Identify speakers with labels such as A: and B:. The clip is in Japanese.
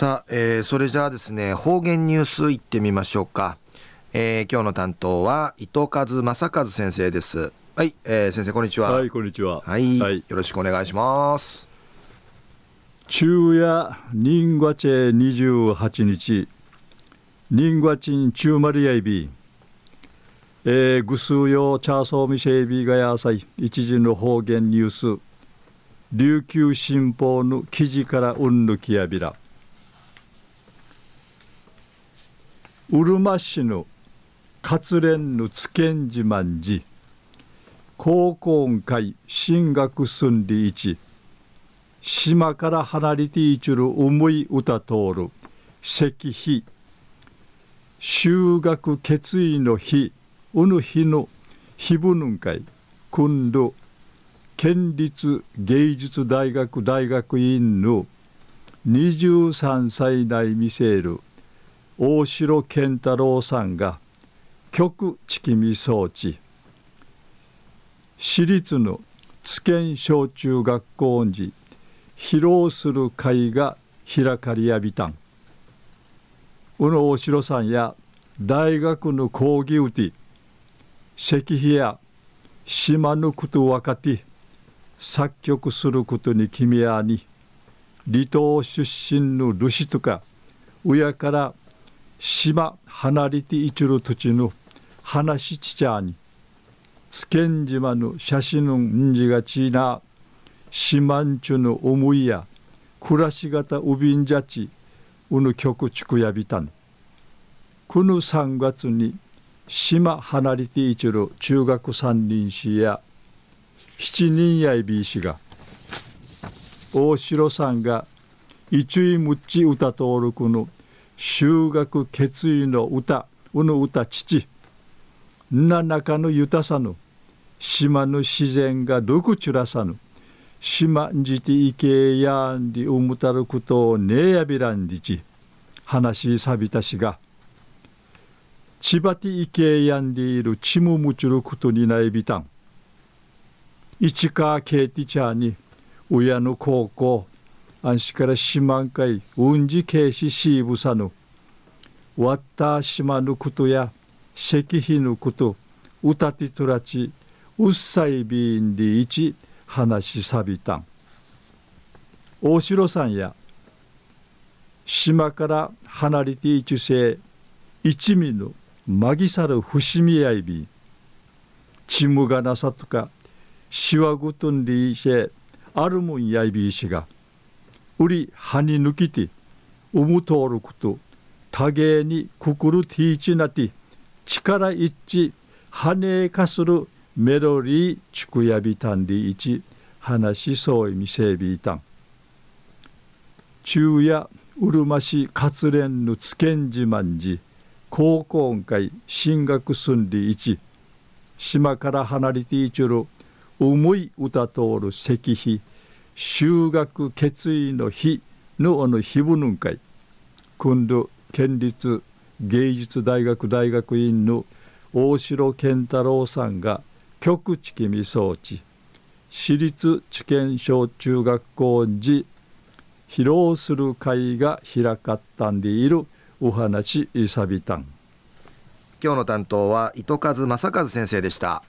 A: さあ、えー、それじゃあですね方言ニュースいってみましょうか、えー、今日の担当は伊藤和正和先生です。はい、えー、先生こんにちは。
B: はいこんにちは。
A: はい、はい、よろしくお願いします。
B: 昼夜人月チェ28日。人月チン中マリアイビえー、ぐすうよチャーソーミシェイビーがやさい。一時の方言ニュース。琉球新報の記事からうんぬきやびらうるま市の活連の津堅寺万寺高校会進学寸理一島から離れていちる重い歌通る。石碑。修学決意の日うぬ日の。日ぶぬんかい。今度。県立芸術大学大学院の。23歳内見せる。大城健太郎さんが極地きみ装置私立の津堅小中学校に披露する会が開かりやびたん。宇野大城さんや大学の講義うて石碑や島のこと若手作曲することに決めやに離島出身のルシとか親から島離れていちる土地の話ちちゃに津堅島の写真のんじがちな島んちゅの思いや暮らし方うびんじゃちうぬ局地区やびたん。この3月に島離れていちる中学三人士や七人やいびいしが大城さんが一位むっち歌登録の修学決意の歌うぬ歌父。な中の豊さぬ。島の自然がどくちらさぬ。島んじていけやんりうむたることをねやびらんりち。話しさびたしが。千葉ていけやんでいるちむむちることにないびたん。市川ケーティチャーに親の高校安心から四万回うんじけいししぶさぬわった島のことや石碑のこと歌てとらちうっさいびんでいち話しさびたん。大城さんや島から離れていちせ一味のまぎさる伏見やいび。ちむがなさとかしわぐとんでいせあるもんやいびいしが。売り葉に抜きてうむとおること多芸にくくるティーチなて力一致跳ねかするメロリーチクヤビタンリイチ話しそういみせびいたん昼夜うるま市活連のつけんじまんじ高校会進学寸理一島から離れていちゅる重い歌通る石碑修学決意の日のあの日ぶぬんかい今度県立芸術大学大学院の大城健太郎さんが局地きみ装置私立知見小中学校に披露する会が開かったんでいるお話いさびたん
A: 今日の担当は糸数正和先生でした。